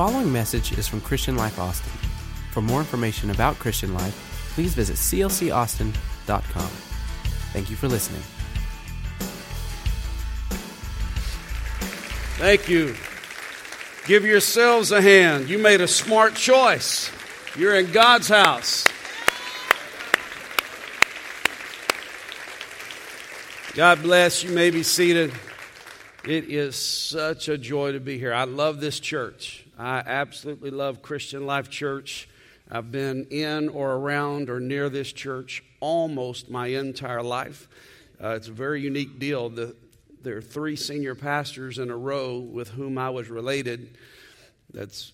following message is from Christian Life Austin. For more information about Christian Life, please visit clcaustin.com. Thank you for listening. Thank you. Give yourselves a hand. You made a smart choice. You're in God's house. God bless. You may be seated. It is such a joy to be here. I love this church. I absolutely love Christian Life Church. I've been in or around or near this church almost my entire life. Uh, it's a very unique deal. The, there are three senior pastors in a row with whom I was related. That's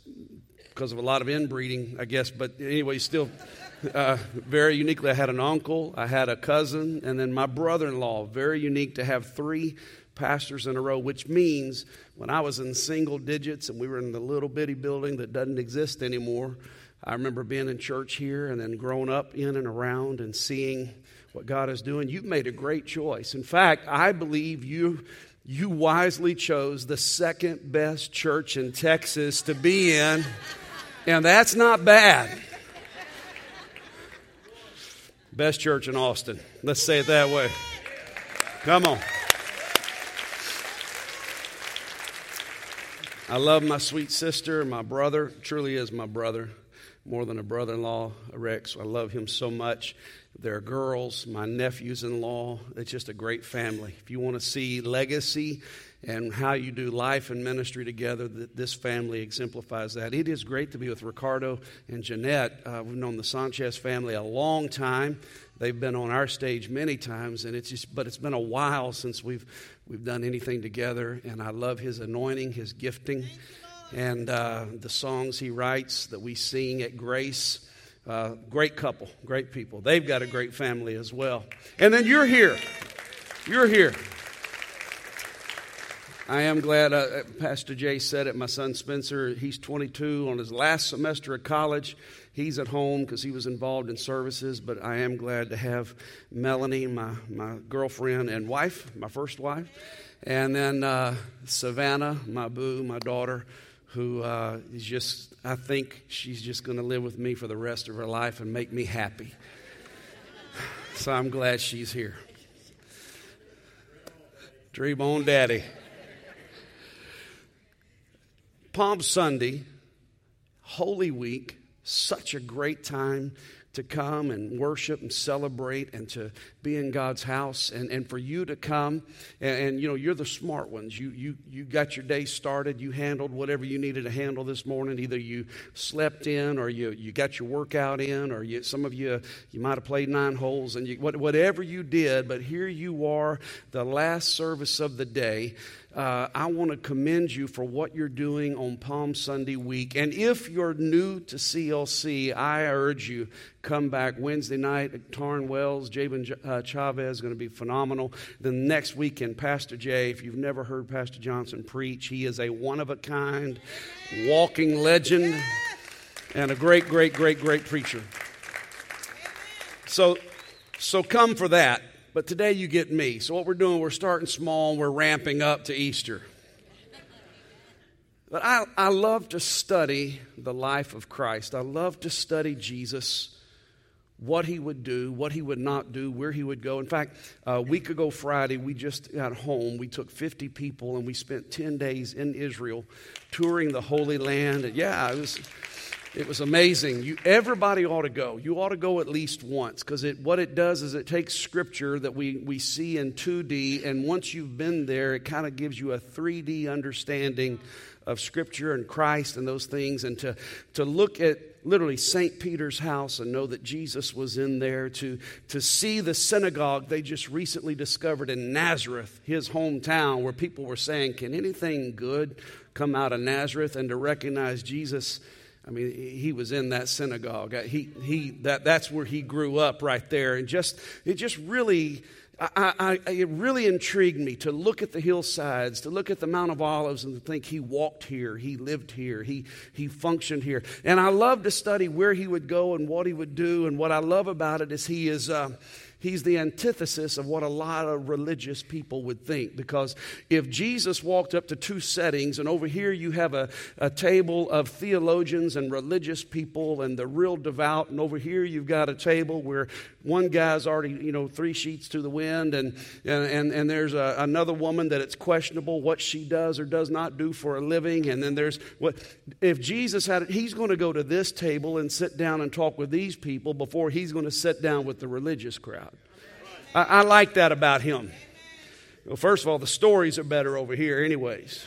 because of a lot of inbreeding, I guess. But anyway, still uh, very uniquely, I had an uncle, I had a cousin, and then my brother in law. Very unique to have three pastors in a row, which means when I was in single digits and we were in the little bitty building that doesn't exist anymore, I remember being in church here and then growing up in and around and seeing what God is doing. You've made a great choice. In fact, I believe you. You wisely chose the second best church in Texas to be in, and that's not bad. Best church in Austin. Let's say it that way. Come on. I love my sweet sister, my brother, truly is my brother, more than a brother in law, Rex. I love him so much. Their girls, my nephews in law. It's just a great family. If you want to see legacy and how you do life and ministry together, this family exemplifies that. It is great to be with Ricardo and Jeanette. Uh, we've known the Sanchez family a long time. They've been on our stage many times, and it's just, but it's been a while since we've we've done anything together. And I love his anointing, his gifting, and uh, the songs he writes that we sing at Grace. Uh, great couple, great people. They've got a great family as well. And then you're here. You're here. I am glad uh, Pastor Jay said it. My son Spencer, he's 22 on his last semester of college. He's at home because he was involved in services, but I am glad to have Melanie, my, my girlfriend and wife, my first wife, and then uh, Savannah, my boo, my daughter who uh, is just, I think she's just going to live with me for the rest of her life and make me happy. So I'm glad she's here. Dream on, Daddy. Palm Sunday, Holy Week, such a great time to come and worship and celebrate and to be in God's house and, and for you to come and, and, you know you're the smart ones you, you you got your day started you handled whatever you needed to handle this morning either you slept in or you, you got your workout in or you, some of you you might have played nine holes and you, whatever you did but here you are the last service of the day uh, I want to commend you for what you're doing on Palm Sunday week. And if you're new to CLC, I urge you come back Wednesday night at Tarn Wells. Jabin uh, Uh, Chavez is going to be phenomenal. Then next weekend, Pastor Jay. If you've never heard Pastor Johnson preach, he is a one of a kind, walking legend, and a great, great, great, great preacher. So, so come for that. But today you get me. So, what we're doing, we're starting small and we're ramping up to Easter. But I, I love to study the life of Christ. I love to study Jesus, what he would do, what he would not do, where he would go. In fact, uh, a week ago Friday, we just got home. We took 50 people and we spent 10 days in Israel touring the Holy Land. And yeah, it was it was amazing. You, everybody ought to go. You ought to go at least once because what it does is it takes scripture that we, we see in 2D, and once you've been there, it kind of gives you a 3D understanding of scripture and Christ and those things, and to, to look at literally St. Peter's house and know that Jesus was in there, to, to see the synagogue they just recently discovered in Nazareth, his hometown, where people were saying, Can anything good come out of Nazareth? And to recognize Jesus I mean, he was in that synagogue. He, he, that, that's where he grew up right there. And just, it just really, I, I, it really intrigued me to look at the hillsides, to look at the Mount of Olives, and to think he walked here, he lived here, he, he functioned here. And I love to study where he would go and what he would do. And what I love about it is he is, uh, he's the antithesis of what a lot of religious people would think. Because if Jesus walked up to two settings, and over here you have a, a table of theologians and religious people and the real devout, and over here you've got a table where one guy's already, you know, three sheets to the wind, and, and, and, and there's a, another woman that it's questionable what she does or does not do for a living, and then there's what, if Jesus had it, he's going to go to this table and sit down and talk with these people before he's going to sit down with the religious crowd. I, I like that about him. Well, first of all, the stories are better over here, anyways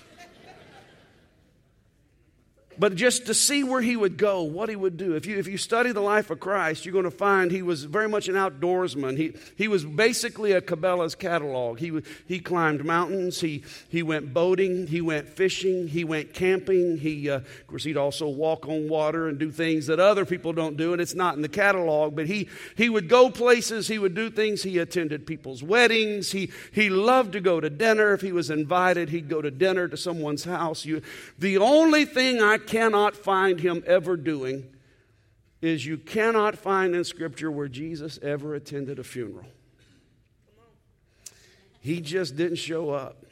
but just to see where he would go, what he would do. If you, if you study the life of Christ, you're going to find he was very much an outdoorsman. He, he was basically a Cabela's catalog. He, he climbed mountains, he, he went boating, he went fishing, he went camping. He, uh, of course, he'd also walk on water and do things that other people don't do, and it's not in the catalog, but he, he would go places, he would do things. He attended people's weddings, he, he loved to go to dinner. If he was invited, he'd go to dinner to someone's house. You, the only thing I cannot find him ever doing is you cannot find in Scripture where Jesus ever attended a funeral. He just didn't show up.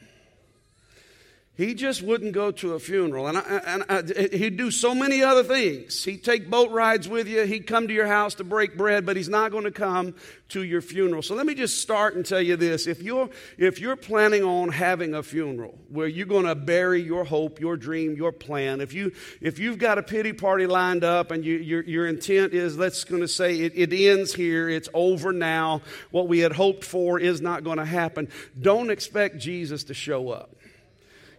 He just wouldn't go to a funeral. And, I, and I, he'd do so many other things. He'd take boat rides with you. He'd come to your house to break bread, but he's not going to come to your funeral. So let me just start and tell you this. If you're, if you're planning on having a funeral where you're going to bury your hope, your dream, your plan, if, you, if you've got a pity party lined up and you, your, your intent is, let's going to say it, it ends here, it's over now, what we had hoped for is not going to happen, don't expect Jesus to show up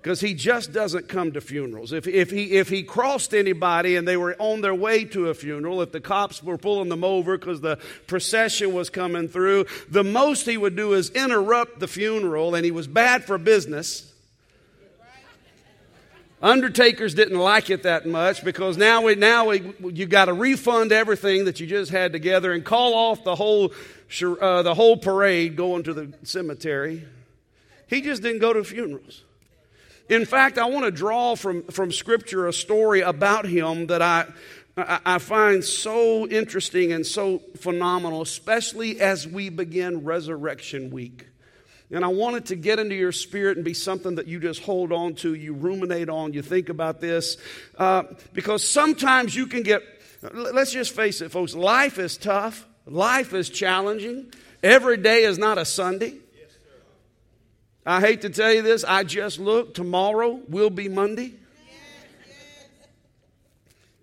because he just doesn't come to funerals. If, if, he, if he crossed anybody and they were on their way to a funeral, if the cops were pulling them over because the procession was coming through, the most he would do is interrupt the funeral, and he was bad for business. Undertakers didn't like it that much because now we now we, you got to refund everything that you just had together and call off the whole uh, the whole parade going to the cemetery. He just didn't go to funerals. In fact, I want to draw from, from Scripture a story about him that I, I find so interesting and so phenomenal, especially as we begin Resurrection Week. And I want it to get into your spirit and be something that you just hold on to, you ruminate on, you think about this. Uh, because sometimes you can get, let's just face it, folks, life is tough, life is challenging. Every day is not a Sunday. I hate to tell you this, I just looked. Tomorrow will be Monday.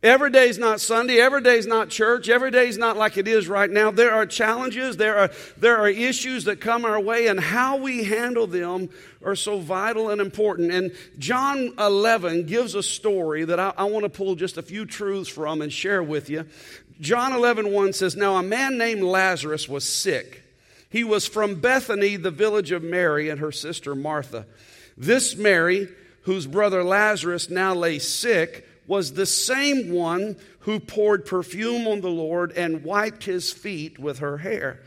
Every day is not Sunday. Every day is not church. Every day is not like it is right now. There are challenges. There are, there are issues that come our way, and how we handle them are so vital and important. And John 11 gives a story that I, I want to pull just a few truths from and share with you. John 11 1 says, Now a man named Lazarus was sick. He was from Bethany, the village of Mary and her sister Martha. This Mary, whose brother Lazarus now lay sick, was the same one who poured perfume on the Lord and wiped his feet with her hair.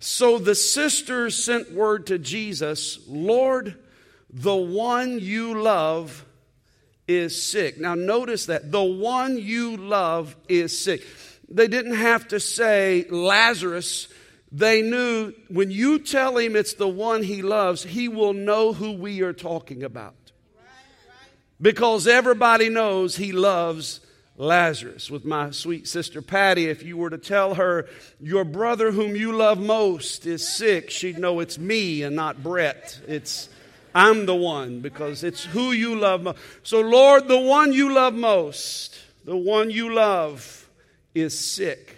So the sisters sent word to Jesus Lord, the one you love is sick. Now, notice that the one you love is sick. They didn't have to say, Lazarus they knew when you tell him it's the one he loves, he will know who we are talking about. Because everybody knows he loves Lazarus. With my sweet sister Patty, if you were to tell her your brother whom you love most is sick, she'd know it's me and not Brett. It's I'm the one because it's who you love most. So, Lord, the one you love most, the one you love is sick.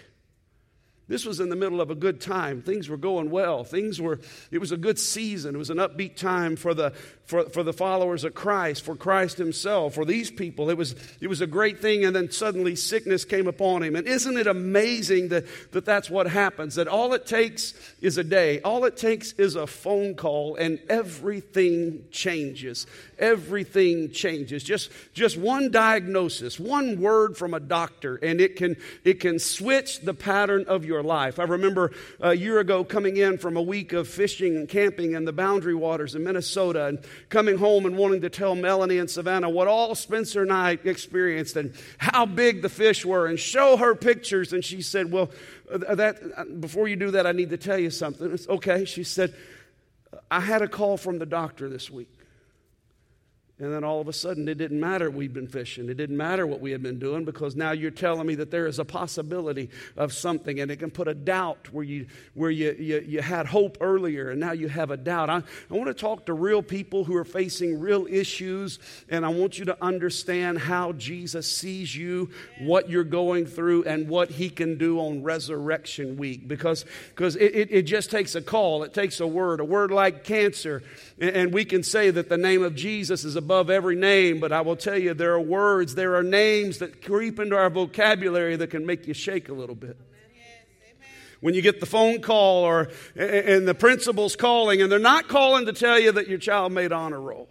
This was in the middle of a good time. Things were going well. Things were, it was a good season. It was an upbeat time for the, for, for the followers of Christ, for Christ himself, for these people. It was, it was a great thing, and then suddenly sickness came upon him. And isn't it amazing that, that that's what happens? That all it takes is a day, all it takes is a phone call, and everything changes. Everything changes. Just, just one diagnosis, one word from a doctor, and it can, it can switch the pattern of your your life. I remember a year ago coming in from a week of fishing and camping in the boundary waters in Minnesota and coming home and wanting to tell Melanie and Savannah what all Spencer and I experienced and how big the fish were and show her pictures. And she said, Well, that, before you do that, I need to tell you something. It's okay. She said, I had a call from the doctor this week. And then all of a sudden, it didn't matter we'd been fishing. It didn't matter what we had been doing because now you're telling me that there is a possibility of something, and it can put a doubt where you where you, you, you had hope earlier, and now you have a doubt. I, I want to talk to real people who are facing real issues, and I want you to understand how Jesus sees you, what you're going through, and what He can do on Resurrection Week. Because because it, it, it just takes a call, it takes a word, a word like cancer, and, and we can say that the name of Jesus is a above every name, but I will tell you there are words, there are names that creep into our vocabulary that can make you shake a little bit. When you get the phone call or and the principal's calling, and they're not calling to tell you that your child made honor roll.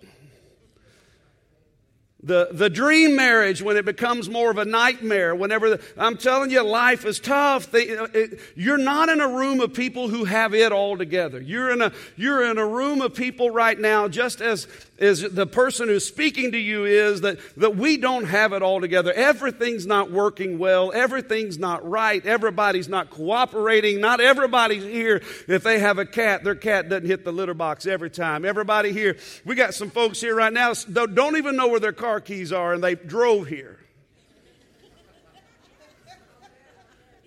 The, the dream marriage, when it becomes more of a nightmare, whenever the, I'm telling you, life is tough. They, it, you're not in a room of people who have it all together. You're in a, you're in a room of people right now, just as is the person who's speaking to you is that, that we don't have it all together. Everything's not working well. Everything's not right. Everybody's not cooperating. Not everybody's here. If they have a cat, their cat doesn't hit the litter box every time. Everybody here, we got some folks here right now don't even know where their car keys are and they drove here.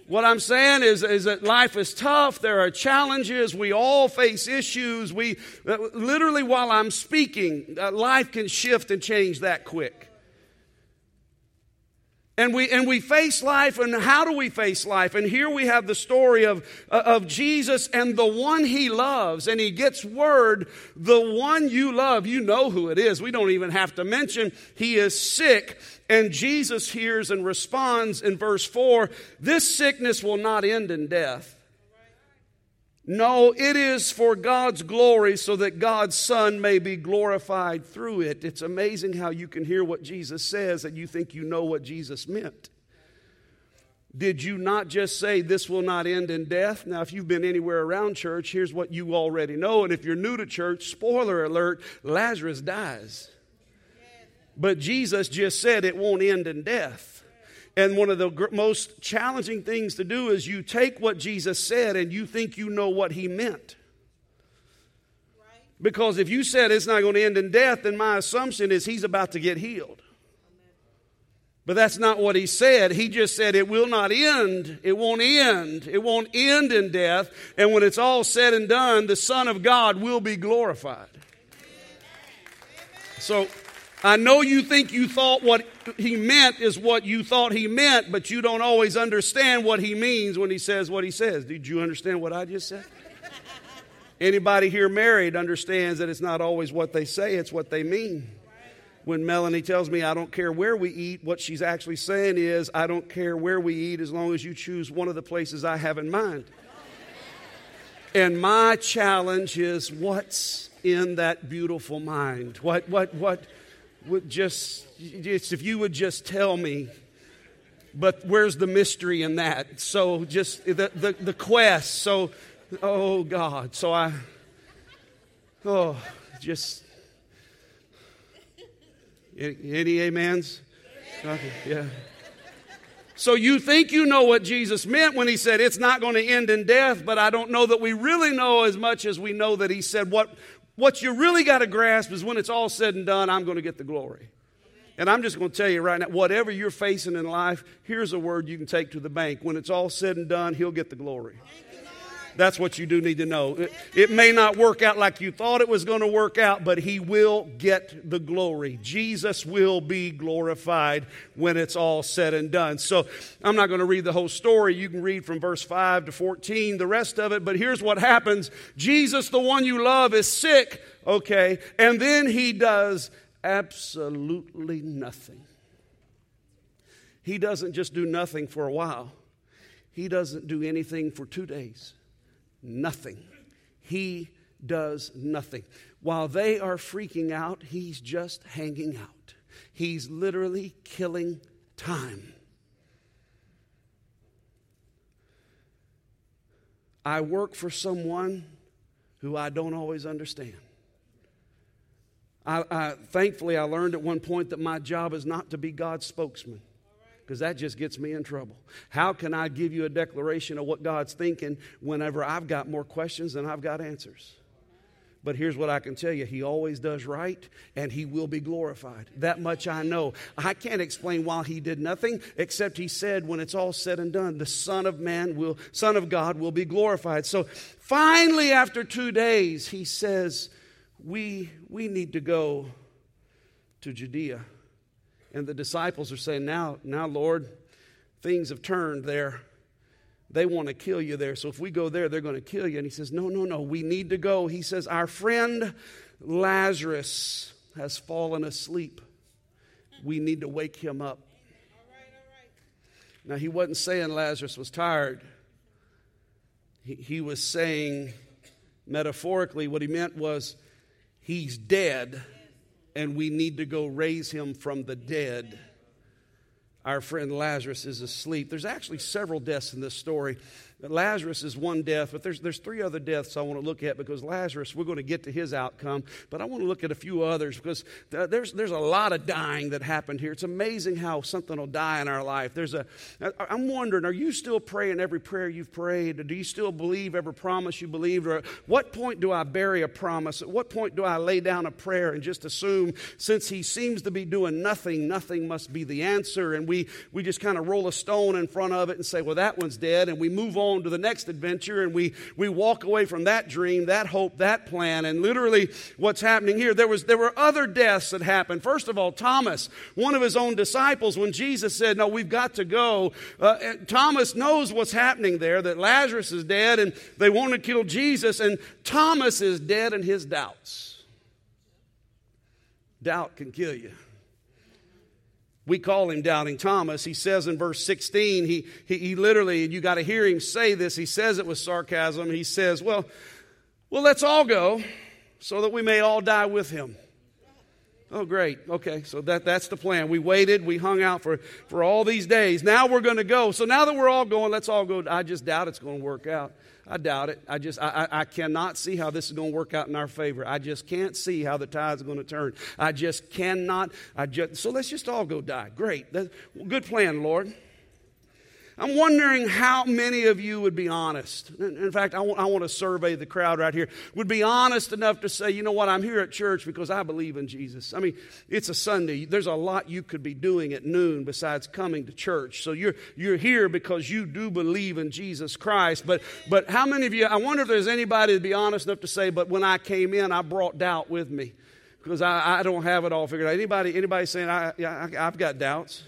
What I'm saying is, is that life is tough. There are challenges. We all face issues. We uh, literally, while I'm speaking, uh, life can shift and change that quick. And we, and we face life, and how do we face life? And here we have the story of, uh, of Jesus and the one he loves. And he gets word, the one you love, you know who it is. We don't even have to mention he is sick and Jesus hears and responds in verse 4 this sickness will not end in death. No, it is for God's glory so that God's Son may be glorified through it. It's amazing how you can hear what Jesus says and you think you know what Jesus meant. Did you not just say this will not end in death? Now, if you've been anywhere around church, here's what you already know. And if you're new to church, spoiler alert Lazarus dies. But Jesus just said it won't end in death. And one of the gr- most challenging things to do is you take what Jesus said and you think you know what he meant. Because if you said it's not going to end in death, then my assumption is he's about to get healed. But that's not what he said. He just said it will not end. It won't end. It won't end in death. And when it's all said and done, the Son of God will be glorified. So I know you think you thought what he meant is what you thought he meant, but you don't always understand what he means when he says what he says. Did you understand what I just said? Anybody here married understands that it's not always what they say, it's what they mean. When Melanie tells me I don't care where we eat, what she's actually saying is I don't care where we eat as long as you choose one of the places I have in mind. And my challenge is what's in that beautiful mind? What, what, what? Would just, if you would just tell me, but where's the mystery in that? So just the, the, the quest. So, oh God. So I, oh, just, any amens? Okay, yeah. So you think you know what Jesus meant when he said it's not going to end in death, but I don't know that we really know as much as we know that he said what what you really got to grasp is when it's all said and done, I'm going to get the glory. And I'm just going to tell you right now, whatever you're facing in life, here's a word you can take to the bank. When it's all said and done, He'll get the glory. That's what you do need to know. It, it may not work out like you thought it was going to work out, but He will get the glory. Jesus will be glorified when it's all said and done. So I'm not going to read the whole story. You can read from verse 5 to 14, the rest of it. But here's what happens Jesus, the one you love, is sick, okay, and then He does absolutely nothing. He doesn't just do nothing for a while. He doesn't do anything for two days nothing. He does nothing. While they are freaking out, he's just hanging out. He's literally killing time. I work for someone who I don't always understand. I, I, thankfully, I learned at one point that my job is not to be God's spokesman because that just gets me in trouble. How can I give you a declaration of what God's thinking whenever I've got more questions than I've got answers? But here's what I can tell you He always does right, and He will be glorified. That much I know. I can't explain why He did nothing, except He said, when it's all said and done, the Son of Man will, Son of God will be glorified. So finally, after two days, He says, We, we need to go to Judea. And the disciples are saying, Now, now, Lord, things have turned there they want to kill you there. So if we go there, they're going to kill you. And he says, No, no, no, we need to go. He says, Our friend Lazarus has fallen asleep. We need to wake him up. Now, he wasn't saying Lazarus was tired. He, he was saying, metaphorically, what he meant was, He's dead, and we need to go raise him from the dead our friend Lazarus is asleep. There's actually several deaths in this story. Lazarus is one death, but there's, there's three other deaths I want to look at because Lazarus, we're going to get to his outcome, but I want to look at a few others because there's, there's a lot of dying that happened here. It's amazing how something will die in our life. There's a, I'm wondering, are you still praying every prayer you've prayed? Do you still believe every promise you believed? Or at what point do I bury a promise? At what point do I lay down a prayer and just assume since he seems to be doing nothing, nothing must be the answer? And we, we just kind of roll a stone in front of it and say, well, that one's dead, and we move on on to the next adventure and we, we walk away from that dream, that hope, that plan. And literally, what's happening here, there, was, there were other deaths that happened. First of all, Thomas, one of his own disciples, when Jesus said, No, we've got to go, uh, Thomas knows what's happening there, that Lazarus is dead and they want to kill Jesus, and Thomas is dead in his doubts. Doubt can kill you. We call him Doubting Thomas. He says in verse 16, he, he, he literally, you got to hear him say this, he says it with sarcasm. He says, Well, well, let's all go so that we may all die with him. Oh, great. Okay, so that, that's the plan. We waited, we hung out for, for all these days. Now we're going to go. So now that we're all going, let's all go. I just doubt it's going to work out. I doubt it. I just, I, I cannot see how this is going to work out in our favor. I just can't see how the tides going to turn. I just cannot. I just, so let's just all go die. Great. That's, good plan, Lord. I'm wondering how many of you would be honest. In fact, I want, I want to survey the crowd right here. Would be honest enough to say, you know what, I'm here at church because I believe in Jesus. I mean, it's a Sunday. There's a lot you could be doing at noon besides coming to church. So you're, you're here because you do believe in Jesus Christ. But, but how many of you, I wonder if there's anybody to be honest enough to say, but when I came in, I brought doubt with me because I, I don't have it all figured out. Anybody, anybody saying, I, I, I've got doubts?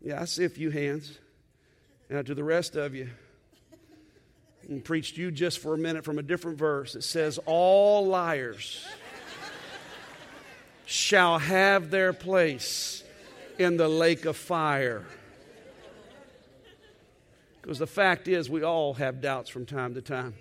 Yeah, I see a few hands. Now, to the rest of you, and preached you just for a minute from a different verse. It says, All liars shall have their place in the lake of fire. Because the fact is, we all have doubts from time to time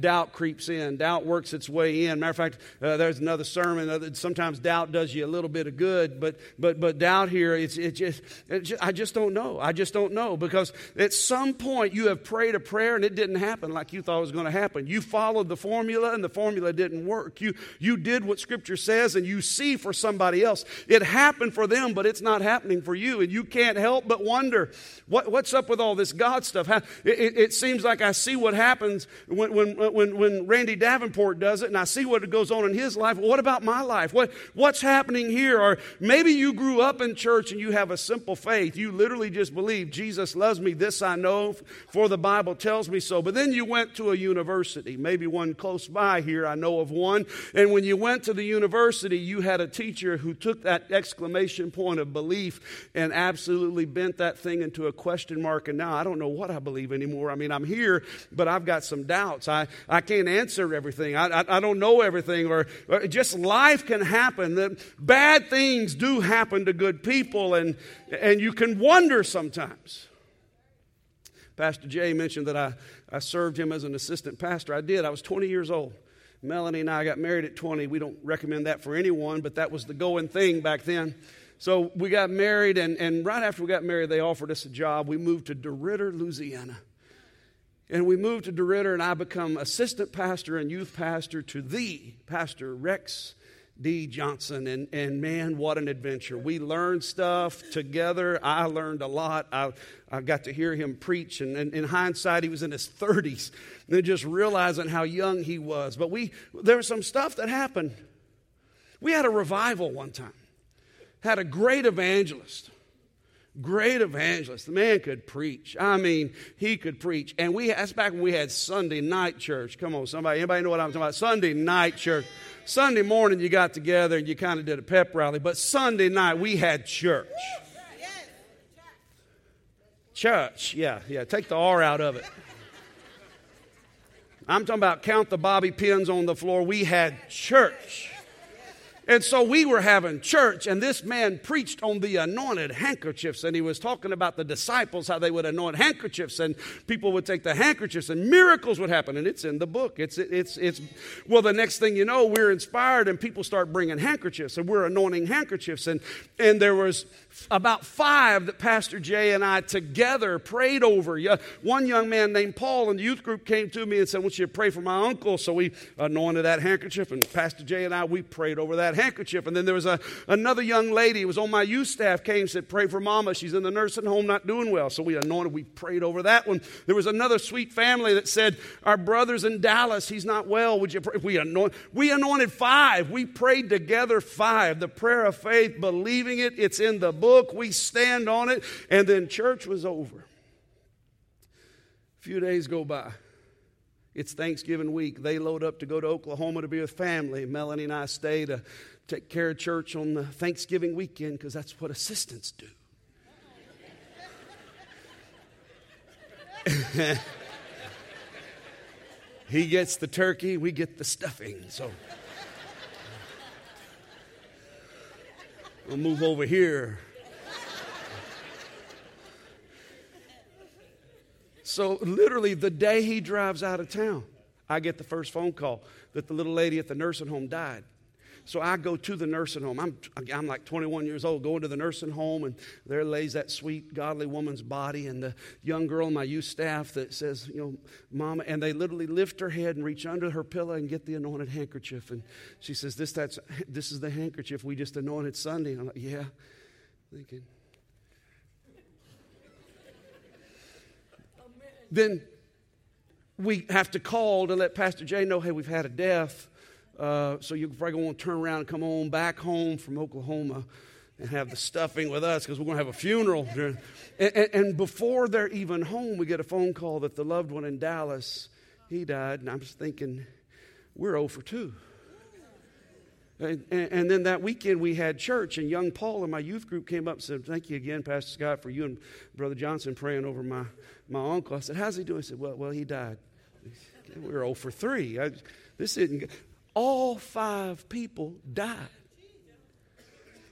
doubt creeps in. Doubt works its way in. Matter of fact, uh, there's another sermon. Sometimes doubt does you a little bit of good, but but but doubt here, it's it just, it just I just don't know. I just don't know because at some point you have prayed a prayer and it didn't happen like you thought it was going to happen. You followed the formula and the formula didn't work. You you did what Scripture says and you see for somebody else it happened for them, but it's not happening for you, and you can't help but wonder what, what's up with all this God stuff. How, it, it, seems like I see what happens when when when, when Randy Davenport does it and I see what goes on in his life. What about my life? What, what's happening here? Or maybe you grew up in church and you have a simple faith. You literally just believe Jesus loves me. This I know, for the Bible tells me so. But then you went to a university, maybe one close by here. I know of one. And when you went to the university, you had a teacher who took that exclamation point of belief and absolutely bent that thing into a question mark. And now I don't know what I believe anymore. I mean, I'm here, but I've got some doubts. I, I can't answer everything. I, I, I don't know everything. Or, or, just life can happen. That bad things do happen to good people, and, and you can wonder sometimes. Pastor Jay mentioned that I, I served him as an assistant pastor. I did. I was 20 years old. Melanie and I got married at 20. We don't recommend that for anyone, but that was the going thing back then. So we got married, and, and right after we got married, they offered us a job. We moved to DeRidder, Louisiana. And we moved to DeRidder, and I become assistant pastor and youth pastor to the pastor, Rex D. Johnson. And, and man, what an adventure. We learned stuff together. I learned a lot. I, I got to hear him preach. And, and in hindsight, he was in his 30s. And just realizing how young he was. But we, there was some stuff that happened. We had a revival one time, had a great evangelist Great evangelist. The man could preach. I mean, he could preach. And we that's back when we had Sunday night church. Come on, somebody. Anybody know what I'm talking about? Sunday night church. Sunday morning you got together and you kind of did a pep rally, but Sunday night we had church. Church, yeah, yeah. Take the R out of it. I'm talking about count the bobby pins on the floor. We had church. And so we were having church, and this man preached on the anointed handkerchiefs, and he was talking about the disciples, how they would anoint handkerchiefs, and people would take the handkerchiefs, and miracles would happen. And it's in the book. It's, it's, it's, well, the next thing you know, we're inspired, and people start bringing handkerchiefs, and we're anointing handkerchiefs. And, and there was about five that Pastor Jay and I together prayed over. One young man named Paul in the youth group came to me and said, I want you to pray for my uncle. So we anointed that handkerchief, and Pastor Jay and I, we prayed over that handkerchief. And then there was a, another young lady who was on my youth staff, came and said, Pray for mama. She's in the nursing home, not doing well. So we anointed, we prayed over that one. There was another sweet family that said, Our brother's in Dallas, he's not well. Would you pray? We, anoint, we anointed five. We prayed together five. The prayer of faith, believing it, it's in the book. We stand on it. And then church was over. A few days go by. It's Thanksgiving week. They load up to go to Oklahoma to be with family. Melanie and I stay to take care of church on the Thanksgiving weekend because that's what assistants do. he gets the turkey, we get the stuffing. So we'll move over here. So, literally, the day he drives out of town, I get the first phone call that the little lady at the nursing home died. So I go to the nursing home. I'm, I'm like 21 years old, going to the nursing home, and there lays that sweet, godly woman's body, and the young girl on my youth staff that says, you know, Mama, and they literally lift her head and reach under her pillow and get the anointed handkerchief. And she says, This, that's, this is the handkerchief we just anointed Sunday. And I'm like, Yeah. Thinking, then we have to call to let Pastor Jay know, hey, we've had a death. Uh, so you're probably going to turn around and come on back home from Oklahoma and have the stuffing with us because we're going to have a funeral. And, and, and, before they're even home, we get a phone call that the loved one in Dallas, he died. And I'm just thinking, we're 0 for 2. And, and, then that weekend we had church, and young Paul in my youth group came up and said, Thank you again, Pastor Scott, for you and Brother Johnson praying over my, my uncle. I said, How's he doing? He said, Well, well he died. We were 0 for 3. I, this isn't All five people died.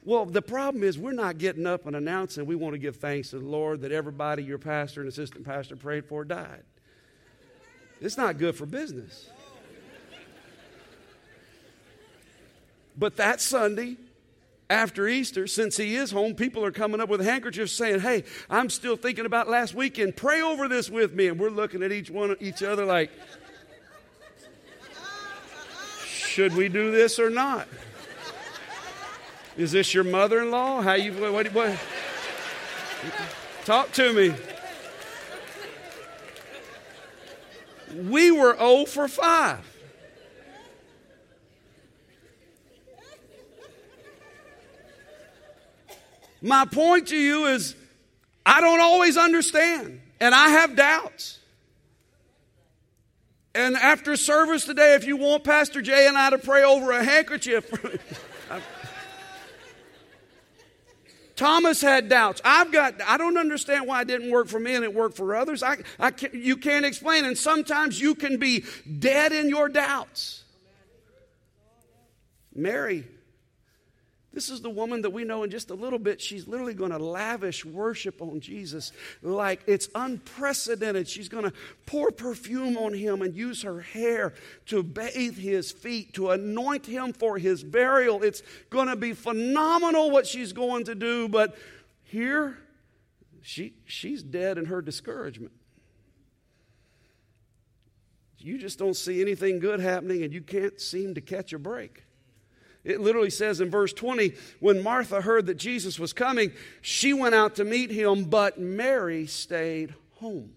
Well, the problem is we're not getting up and announcing we want to give thanks to the Lord that everybody your pastor and assistant pastor prayed for died. It's not good for business. But that Sunday, after Easter, since he is home, people are coming up with handkerchiefs saying, Hey, I'm still thinking about last weekend. Pray over this with me. And we're looking at each one each other like, Should we do this or not? Is this your mother in law? How you what, what? Talk to me. We were 0 for 5. My point to you is I don't always understand, and I have doubts. And after service today, if you want Pastor Jay and I to pray over a handkerchief, Thomas had doubts. I've got, I don't understand why it didn't work for me and it worked for others. I, I can, you can't explain. And sometimes you can be dead in your doubts. Mary this is the woman that we know in just a little bit. She's literally going to lavish worship on Jesus like it's unprecedented. She's going to pour perfume on him and use her hair to bathe his feet, to anoint him for his burial. It's going to be phenomenal what she's going to do. But here, she, she's dead in her discouragement. You just don't see anything good happening and you can't seem to catch a break. It literally says in verse 20 when Martha heard that Jesus was coming, she went out to meet him, but Mary stayed home.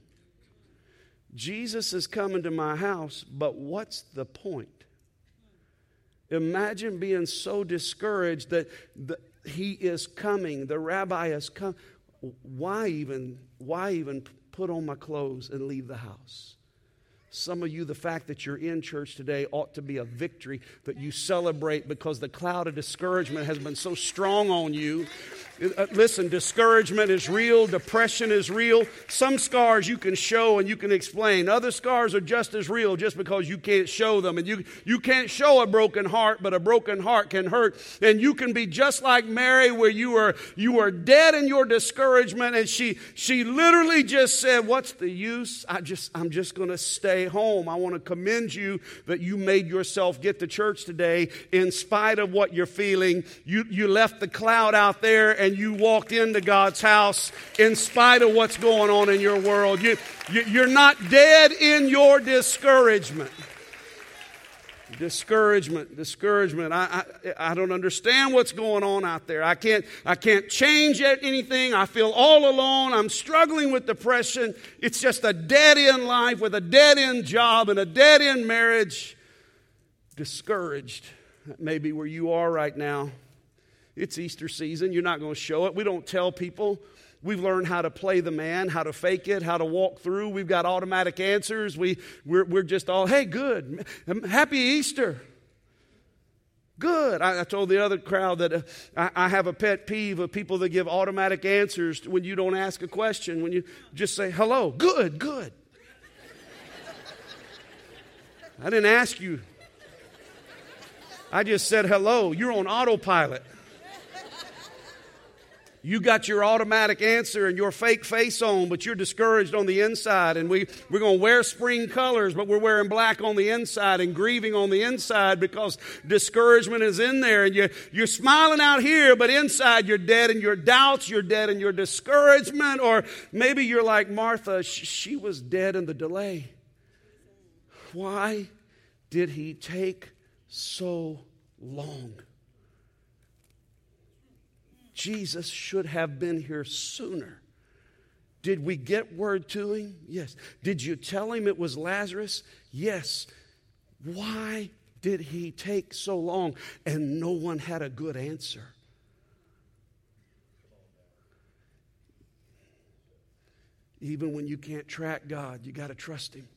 Jesus is coming to my house, but what's the point? Imagine being so discouraged that the, he is coming, the rabbi is coming. Why even, why even put on my clothes and leave the house? Some of you, the fact that you're in church today ought to be a victory that you celebrate because the cloud of discouragement has been so strong on you Uh, listen, discouragement is real, depression is real. Some scars you can show and you can explain. Other scars are just as real just because you can't show them. And you, you can't show a broken heart, but a broken heart can hurt. And you can be just like Mary, where you are you were dead in your discouragement, and she she literally just said, What's the use? I just I'm just gonna stay home. I want to commend you that you made yourself get to church today in spite of what you're feeling. You you left the cloud out there and and you walked into God's house in spite of what's going on in your world. You, you, are not dead in your discouragement. Discouragement, discouragement. I, I, I don't understand what's going on out there. I can't, I can't change anything. I feel all alone. I'm struggling with depression. It's just a dead end life with a dead end job and a dead end marriage. Discouraged. That may be where you are right now. It's Easter season. You're not going to show it. We don't tell people. We've learned how to play the man, how to fake it, how to walk through. We've got automatic answers. We, we're, we're just all, hey, good. Happy Easter. Good. I, I told the other crowd that uh, I, I have a pet peeve of people that give automatic answers when you don't ask a question, when you just say, hello. Good, good. I didn't ask you. I just said hello. You're on autopilot. You got your automatic answer and your fake face on, but you're discouraged on the inside. And we, we're going to wear spring colors, but we're wearing black on the inside and grieving on the inside because discouragement is in there. And you, you're smiling out here, but inside you're dead in your doubts, you're dead in your discouragement. Or maybe you're like Martha, she was dead in the delay. Why did he take so long? Jesus should have been here sooner. Did we get word to him? Yes. Did you tell him it was Lazarus? Yes. Why did he take so long? And no one had a good answer. Even when you can't track God, you got to trust him.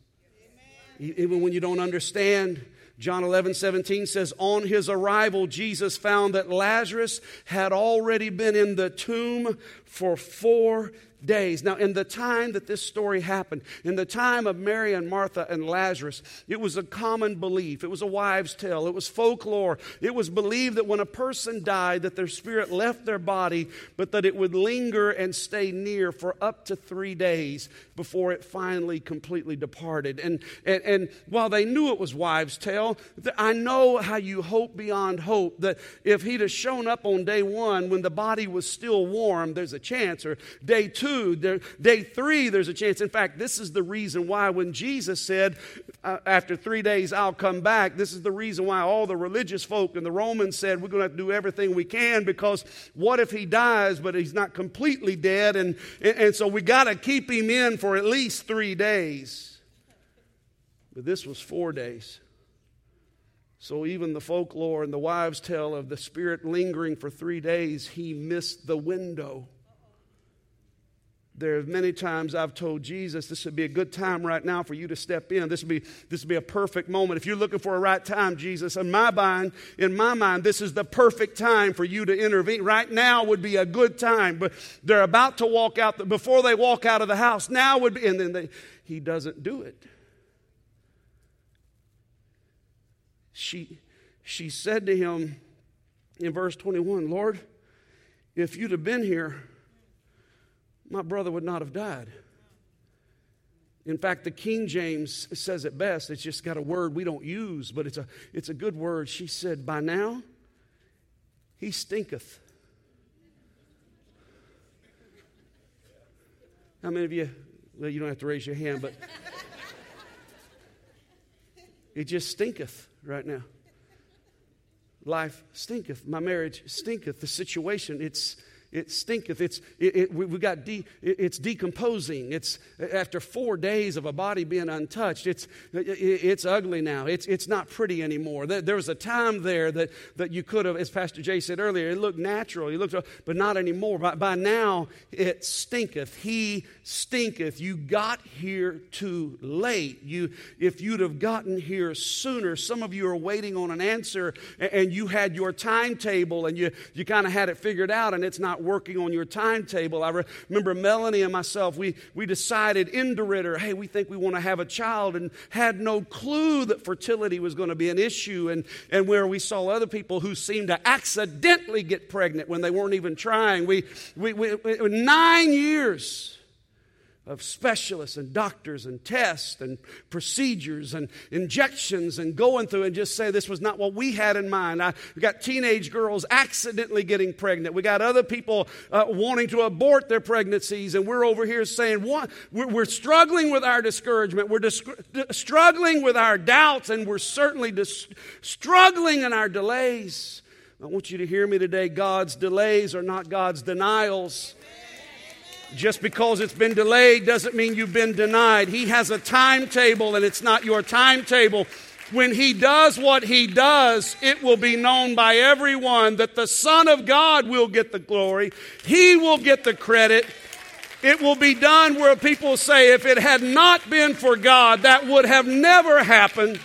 Amen. Even when you don't understand, John 11, 17 says, On his arrival, Jesus found that Lazarus had already been in the tomb for four days. Now, in the time that this story happened, in the time of Mary and Martha and Lazarus, it was a common belief. It was a wives' tale. It was folklore. It was believed that when a person died, that their spirit left their body, but that it would linger and stay near for up to three days before it finally completely departed. And, and, and while they knew it was wives' tale, I know how you hope beyond hope that if he'd have shown up on day one when the body was still warm, there's a chance, or day two, two. There, day three, there's a chance. In fact, this is the reason why when Jesus said, uh, after three days, I'll come back, this is the reason why all the religious folk and the Romans said, we're going to have to do everything we can because what if he dies, but he's not completely dead? And, and, and so we got to keep him in for at least three days. But this was four days. So even the folklore and the wives' tale of the spirit lingering for three days, he missed the window. There are many times I've told Jesus this would be a good time right now for you to step in. This would be this would be a perfect moment. If you're looking for a right time, Jesus, in my mind, in my mind, this is the perfect time for you to intervene. Right now would be a good time, but they're about to walk out before they walk out of the house. Now would be, and then they, he doesn't do it. She she said to him in verse 21, Lord, if you'd have been here my brother would not have died. In fact, the King James says it best. It's just got a word we don't use, but it's a, it's a good word. She said, By now, he stinketh. How many of you, well, you don't have to raise your hand, but It just stinketh right now. Life stinketh. My marriage stinketh. The situation, it's it stinketh. It's, it, it, we, got de, it, it's decomposing. It's after four days of a body being untouched. It's, it's ugly now. It's, it's not pretty anymore. There was a time there that, that you could have, as Pastor Jay said earlier, it looked natural. He looked, but not anymore. By, by now, it stinketh. He stinketh. You got here too late. You, if you'd have gotten here sooner, some of you are waiting on an answer and you had your timetable and you, you kind of had it figured out and it's not working on your timetable. I remember Melanie and myself, we, we decided in DeRidder, hey, we think we want to have a child and had no clue that fertility was going to be an issue. And, and where we saw other people who seemed to accidentally get pregnant when they weren't even trying. We, we, we nine years of specialists and doctors and tests and procedures and injections and going through and just say this was not what we had in mind. I, we got teenage girls accidentally getting pregnant. We got other people uh, wanting to abort their pregnancies, and we're over here saying what, we're, we're struggling with our discouragement. We're dis- struggling with our doubts, and we're certainly dis- struggling in our delays. I want you to hear me today. God's delays are not God's denials. Just because it's been delayed doesn't mean you've been denied. He has a timetable and it's not your timetable. When he does what he does, it will be known by everyone that the Son of God will get the glory. He will get the credit. It will be done where people say, if it had not been for God, that would have never happened.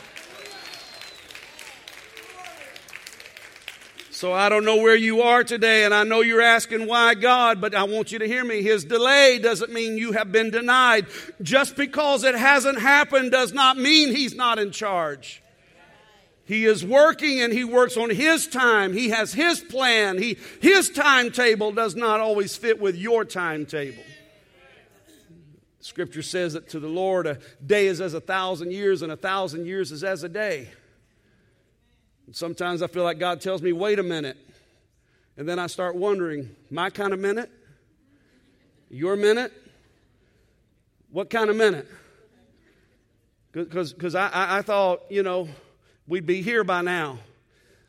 So I don't know where you are today, and I know you're asking why God, but I want you to hear me. His delay doesn't mean you have been denied. Just because it hasn't happened does not mean He's not in charge. He is working and he works on his time. He has his plan. He, his timetable does not always fit with your timetable. Scripture says that to the Lord, a day is as a thousand years, and a thousand years is as a day. Sometimes I feel like God tells me, wait a minute. And then I start wondering, my kind of minute? Your minute? What kind of minute? Because I, I, I thought, you know, we'd be here by now.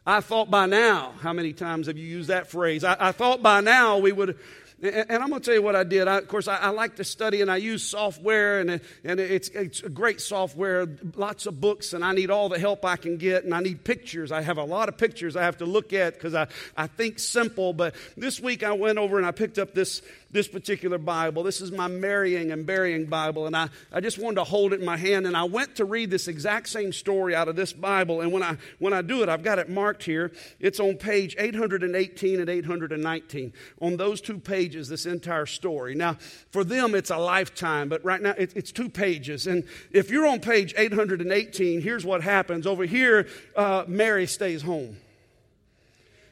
I thought by now, how many times have you used that phrase? I, I thought by now we would and, I'm going to tell you what I did. I, of course, I, I, like to study and I use software, and, and it's, it's a great software, lots of books, and I need all the help I can get, and I need pictures. I have a lot of pictures I have to look at because I, I think simple. But this week I went over and I picked up this, this particular Bible. This is my marrying and burying Bible, and I, I just wanted to hold it in my hand, and I went to read this exact same story out of this Bible. And when I, when I do it, I've got it marked here. It's on page 818 and 819. On those two pages, this entire story. Now, for them, it's a lifetime, but right now it, it's two pages. And if you're on page 818, here's what happens. Over here, uh, Mary stays home.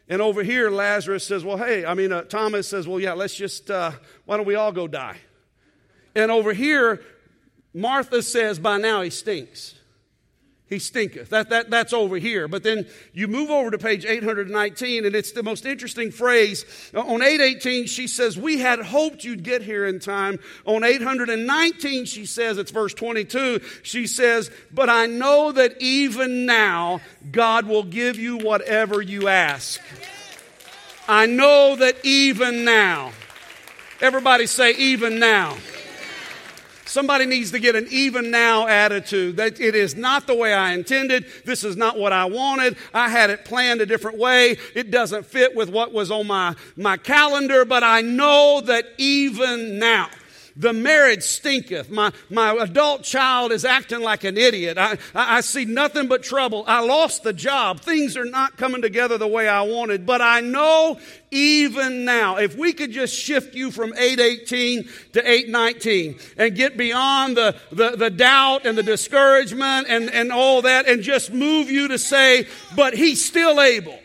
And over here, Lazarus says, Well, hey, I mean, uh, Thomas says, Well, yeah, let's just, uh, why don't we all go die? And over here, Martha says, By now he stinks he stinketh. That, that, that's over here. But then you move over to page 819, and it's the most interesting phrase. Uh, on 818, she says, We had hoped you'd get here in time. On 819, she says, it's verse 22, she says, But I know that even now God will give you whatever you ask. I know that even now. Everybody say, even now. Somebody needs to get an even now attitude that it is not the way I intended. This is not what I wanted. I had it planned a different way. It doesn't fit with what was on my, my calendar, but I know that even now. The marriage stinketh. My, my adult child is acting like an idiot. I, I, I see nothing but trouble. I lost the job. Things are not coming together the way I wanted. But I know even now, if we could just shift you from 818 to 819 and get beyond the, the, the doubt and the discouragement and, and all that and just move you to say, but he's still able.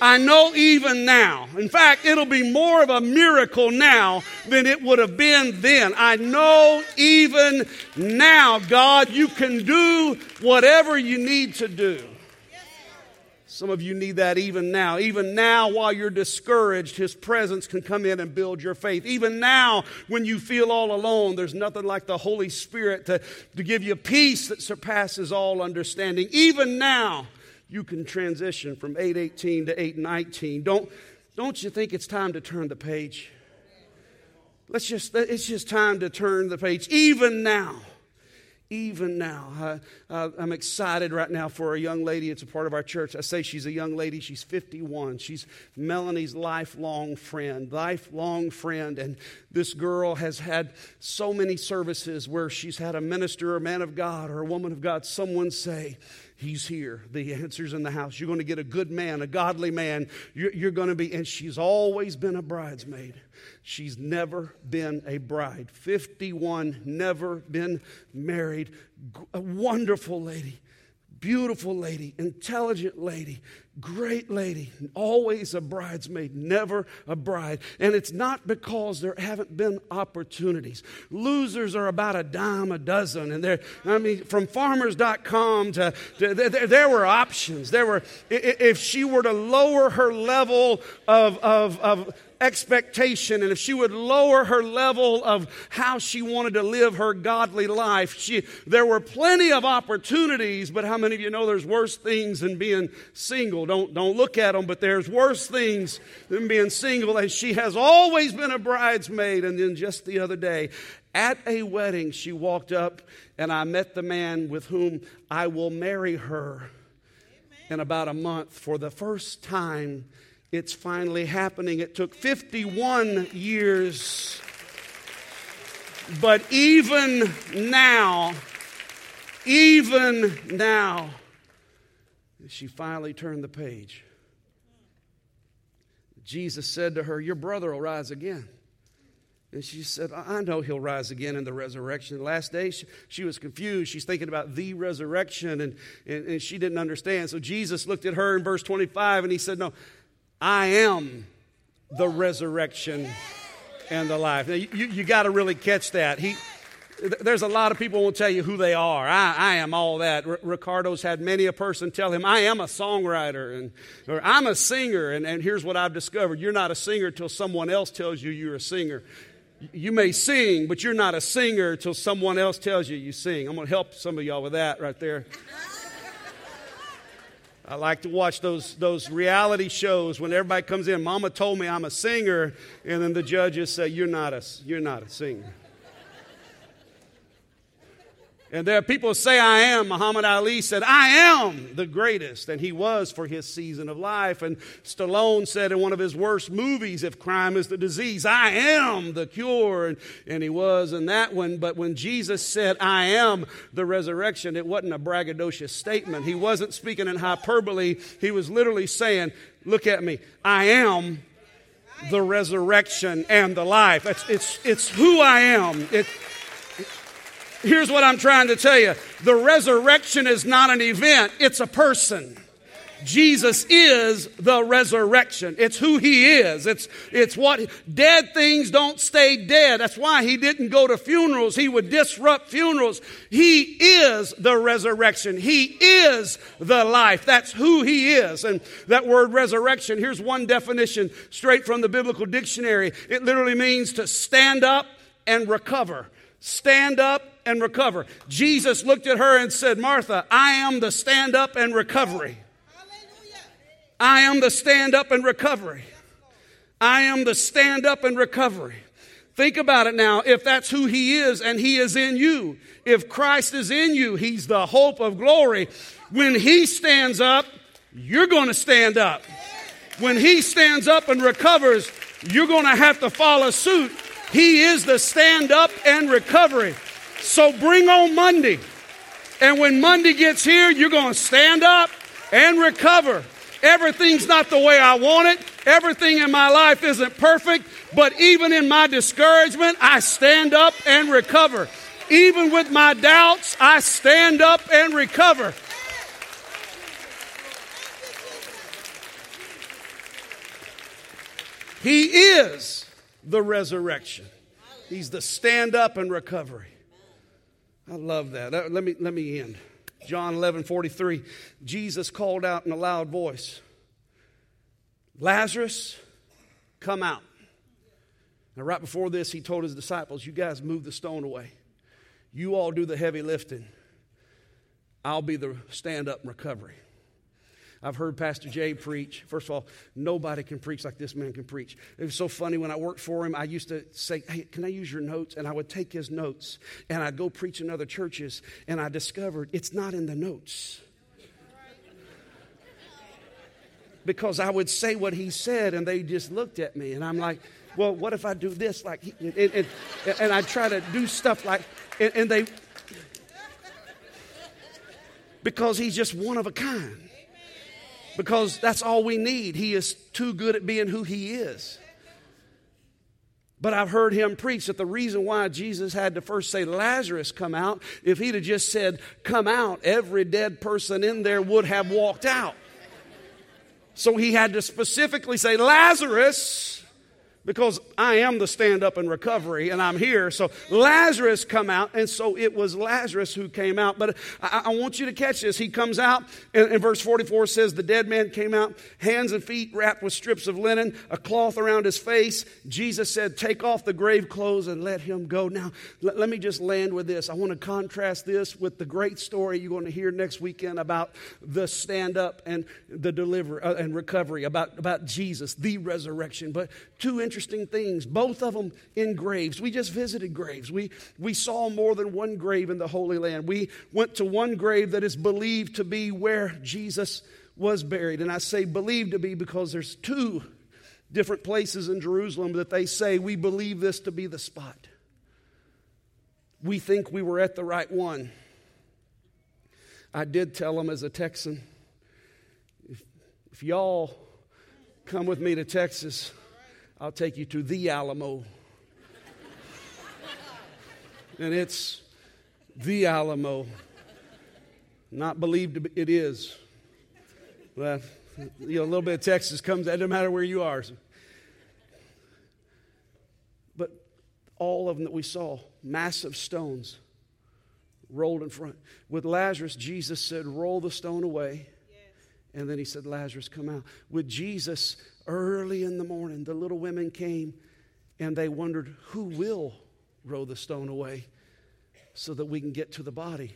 I know even now. In fact, it'll be more of a miracle now than it would have been then. I know even now, God, you can do whatever you need to do. Some of you need that even now. Even now, while you're discouraged, His presence can come in and build your faith. Even now, when you feel all alone, there's nothing like the Holy Spirit to, to give you peace that surpasses all understanding. Even now, you can transition from 818 to 819. Don't, don't you think it's time to turn the page? Let's just, it's just time to turn the page. Even now even now. I—I'm uh, excited right now for a young lady. It's a part of our church. I say she's a young lady. She's 51. She's Melanie's lifelong friend, lifelong friend. And this girl has had so many services where she's had a minister, a man of God, or a woman of God, someone say, He's here. The answer's in the house. You're going to get a good man, a godly man. You're, you're going to be, and she's always been a bridesmaid. She's never been a bride. 51, never been married. A wonderful lady, beautiful lady, intelligent lady, great lady, always a bridesmaid, never a bride. And it's not because there haven't been opportunities. Losers are about a dime a dozen. And there, I mean, from farmers.com to, to there, there, were options. There were, if she were to lower her level of, of, of expectation and if she would lower her level of how she wanted to live her godly life, she, there were plenty of opportunities, but how many of you know there's worse things than being single? Don't, don't look at them, but there's worse things than being single. And she has always been a bridesmaid. And then just the other day, at a wedding, she walked up and I met the man with whom I will marry her in about a month for the first time it's finally happening. It took 51 years. But even now, even now, she finally turned the page. Jesus said to her, Your brother will rise again. And she said, I know he'll rise again in the resurrection. Last day, she, she, was confused. She's thinking about the resurrection, and, and, and she didn't understand. So Jesus looked at her in verse 25 and he said, No, I am the resurrection and the life. Now, you, you got to really catch that. He, there's a lot of people won't tell you who they are. I, I am all that. R- Ricardo's had many a person tell him, I am a songwriter and or I'm a singer. And, and here's what I've discovered you're not a singer till someone else tells you you're a singer. You may sing, but you're not a singer till someone else tells you you sing. I'm going to help some of y'all with that right there. I like to watch those, those reality shows when everybody comes in. Mama told me I'm a singer, and then the judges say, You're not a, you're not a singer. And there are people who say, I am. Muhammad Ali said, I am the greatest. And he was for his season of life. And Stallone said in one of his worst movies, If crime is the disease, I am the cure. And, and he was in that one. But when Jesus said, I am the resurrection, it wasn't a braggadocious statement. He wasn't speaking in hyperbole. He was literally saying, Look at me. I am the resurrection and the life. It's, it's, it's who I am. It, Here's what I'm trying to tell you the resurrection is not an event, it's a person. Jesus is the resurrection. It's who he is. It's, it's what dead things don't stay dead. That's why he didn't go to funerals. He would disrupt funerals. He is the resurrection. He is the life. That's who he is. And that word resurrection, here's one definition straight from the biblical dictionary. It literally means to stand up and recover. Stand up and recover. Jesus looked at her and said, Martha, I am the stand up and recovery. I am the stand up and recovery. I am the stand up and recovery. Think about it now. If that's who He is and He is in you, if Christ is in you, He's the hope of glory. When He stands up, you're going to stand up. When He stands up and recovers, you're going to have to follow suit. He is the stand up and recovery. So bring on Monday. And when Monday gets here, you're going to stand up and recover. Everything's not the way I want it. Everything in my life isn't perfect. But even in my discouragement, I stand up and recover. Even with my doubts, I stand up and recover. He is the resurrection. He's the stand up and recovery. I love that. Uh, let me, let me end. John 11 43. Jesus called out in a loud voice, Lazarus, come out. Now, right before this, he told his disciples, You guys move the stone away. You all do the heavy lifting. I'll be the stand up recovery. I've heard Pastor Jay preach. First of all, nobody can preach like this man can preach. It was so funny when I worked for him. I used to say, Hey, can I use your notes? And I would take his notes and I'd go preach in other churches. And I discovered it's not in the notes. Because I would say what he said and they just looked at me. And I'm like, Well, what if I do this? Like, and, and, and I try to do stuff like, and, and they, because he's just one of a kind because that's all we need. He is too good at being who he is. But I've heard him preach that the reason why Jesus had to first say, Lazarus, come out, if he'd have just said, come out, every dead person in there would have walked out. So he had to specifically say, Lazarus, because I am the stand up and recovery and I'm here. So Lazarus come out. And so it was Lazarus who came out. But I, I want you to catch this. He comes out and, and, verse 44 says the dead man came out, hands and feet wrapped with strips of linen, a cloth around his face. Jesus said, take off the grave clothes and let him go. Now, let, let me just land with this. I want to contrast this with the great story you're going to hear next weekend about the stand up and the deliver uh, and recovery about, about Jesus, the resurrection. But two interesting interesting things, both of them in graves. We just visited graves. We, we saw more than one grave in the Holy Land. We went to one grave that is believed to be where Jesus was buried. And I say believed to be because there's two different places in Jerusalem that they say we believe this to be the spot. We think we were at the right one. I did tell them as a Texan, if, if y'all come with me to Texas, I'll take you to the Alamo. and it's the Alamo. Not believed it is. Well, you know, a little bit of Texas comes, it doesn't matter where you are. But all of them that we saw, massive stones rolled in front. With Lazarus, Jesus said, Roll the stone away. And then he said, Lazarus, come out. With Jesus, early in the morning, the little women came and they wondered, who will roll the stone away so that we can get to the body?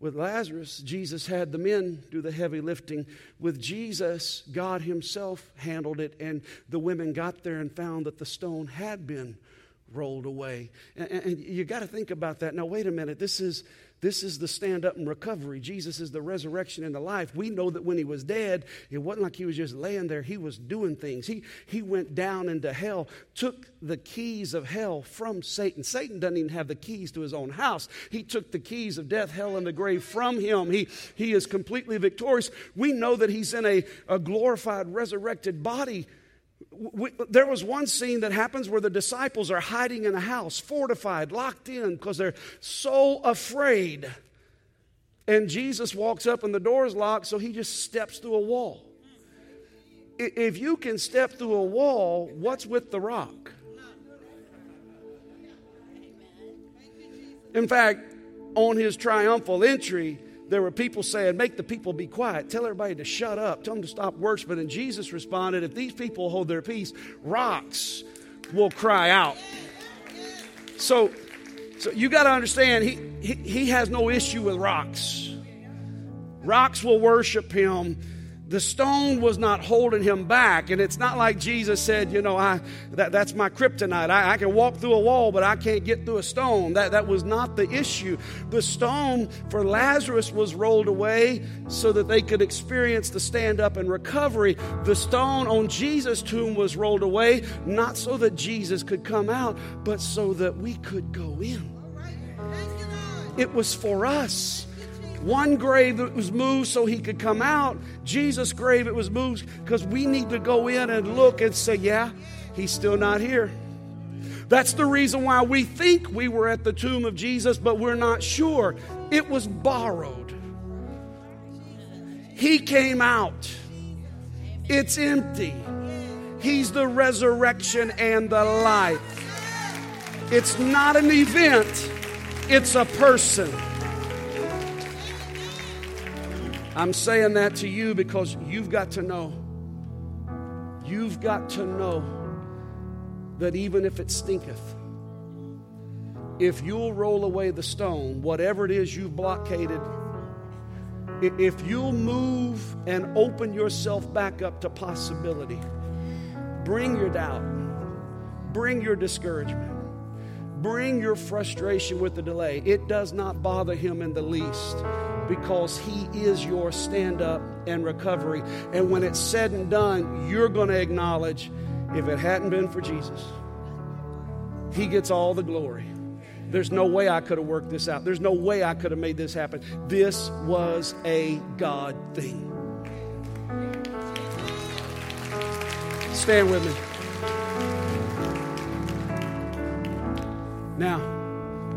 With Lazarus, Jesus had the men do the heavy lifting. With Jesus, God Himself handled it, and the women got there and found that the stone had been rolled away. And, and you got to think about that. Now, wait a minute. This is this is the stand up and recovery. Jesus is the resurrection and the life. We know that when he was dead, it wasn't like he was just laying there. He was doing things. He, he went down into hell, took the keys of hell from Satan. Satan doesn't even have the keys to his own house. He took the keys of death, hell, and the grave from him. He, he is completely victorious. We know that he's in a, a glorified, resurrected body we, there was one scene that happens where the disciples are hiding in a house, fortified, locked in, because they're so afraid. And Jesus walks up and the door is locked, so he just steps through a wall. If you can step through a wall, what's with the rock? In fact, on his triumphal entry, there were people saying, Make the people be quiet. Tell everybody to shut up. Tell them to stop worshiping. And Jesus responded, If these people hold their peace, rocks will cry out. So, so you got to understand, he, he, he has no issue with rocks. Rocks will worship him the stone was not holding him back. And it's not like Jesus said, you know, I, that, that's my kryptonite. I, I can walk through a wall, but I can't get through a stone. That, that was not the issue. The stone for Lazarus was rolled away so that they could experience the stand up and recovery. The stone on Jesus' tomb was rolled away, not so that Jesus could come out, but so that we could go in. It was for us. One grave that was moved so he could come out. Jesus' grave it was moved because we need to go in and look and say, yeah, he's still not here. That's the reason why we think we were at the tomb of Jesus, but we're not sure. It was borrowed. He came out. It's empty. He's the resurrection and the life. It's not an event, it's a person. I'm saying that to you because you've got to know. You've got to know that even if it stinketh, if you'll roll away the stone, whatever it is you've blockaded, if you'll move and open yourself back up to possibility, bring your doubt, bring your discouragement, bring your frustration with the delay. It does not bother him in the least because he is your stand up and recovery. And when it's said and done, you're going to acknowledge if it hadn't been for Jesus, he gets all the glory. There's no way I could have worked this out. There's no way I could have made this happen. This was a God thing. Stand with me. Now,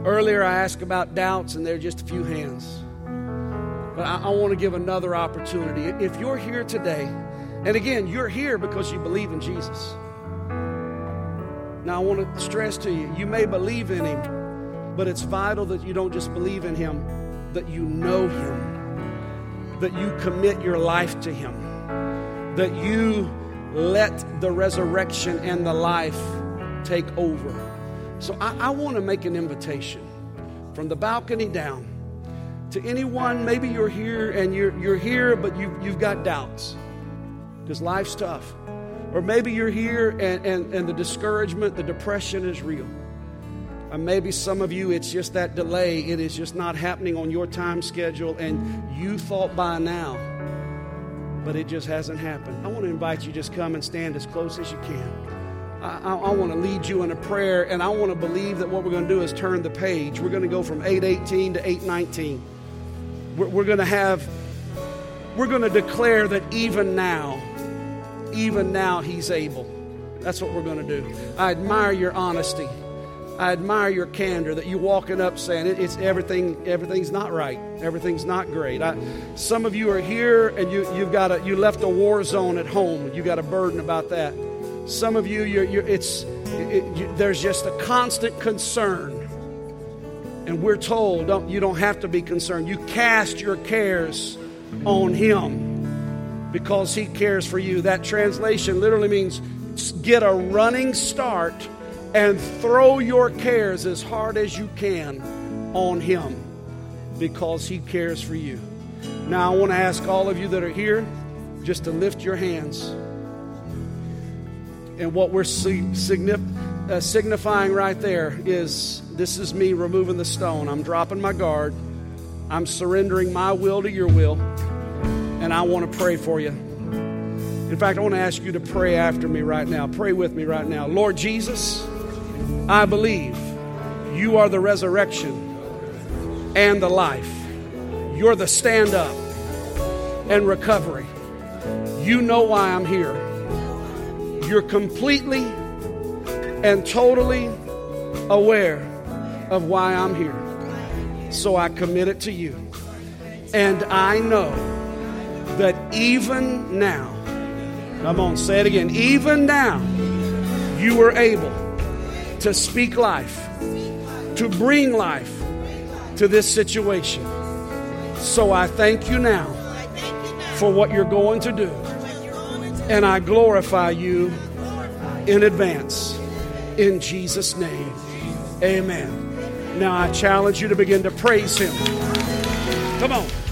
earlier I asked about doubts, and there are just a few hands. But I, I want to give another opportunity. If you're here today, and again, you're here because you believe in Jesus. Now, I want to stress to you, you may believe in Him, but it's vital that you don't just believe in Him, that you know Him, that you commit your life to Him, that you let the resurrection and the life take over. So I, I want to make an invitation from the balcony down to anyone. Maybe you're here and you're, you're here, but you, you've got doubts because life's tough. Or maybe you're here and, and, and the discouragement, the depression is real. Uh, maybe some of you, it's just that delay. It is just not happening on your time schedule, and you thought by now, but it just hasn't happened. I want to invite you just come and stand as close as you can. I, I, want to lead you in a prayer, and I want to believe that what we're going to do is turn the page. We're going to go from 818 to 819. We're, we're going to have, we're going to declare that even now, even now, He's able. That's what we're going to do. I admire your honesty. I admire your candor that you walking up saying it, it's everything. Everything's not right. Everything's not great. I, some of you are here and you you've got a you left a war zone at home. You got a burden about that. Some of you, you're, you're it's it, you, there's just a constant concern, and we're told don't you don't have to be concerned. You cast your cares on Him because He cares for you. That translation literally means get a running start and throw your cares as hard as you can on Him because He cares for you. Now, I want to ask all of you that are here just to lift your hands. And what we're signif- uh, signifying right there is this is me removing the stone. I'm dropping my guard. I'm surrendering my will to your will. And I want to pray for you. In fact, I want to ask you to pray after me right now. Pray with me right now. Lord Jesus, I believe you are the resurrection and the life. You're the stand up and recovery. You know why I'm here. You're completely and totally aware of why I'm here. So I commit it to you. And I know that even now, come on, say it again, even now, you are able to speak life, to bring life to this situation. So I thank you now for what you're going to do. And I glorify you in advance. In Jesus' name, amen. Now I challenge you to begin to praise Him. Come on.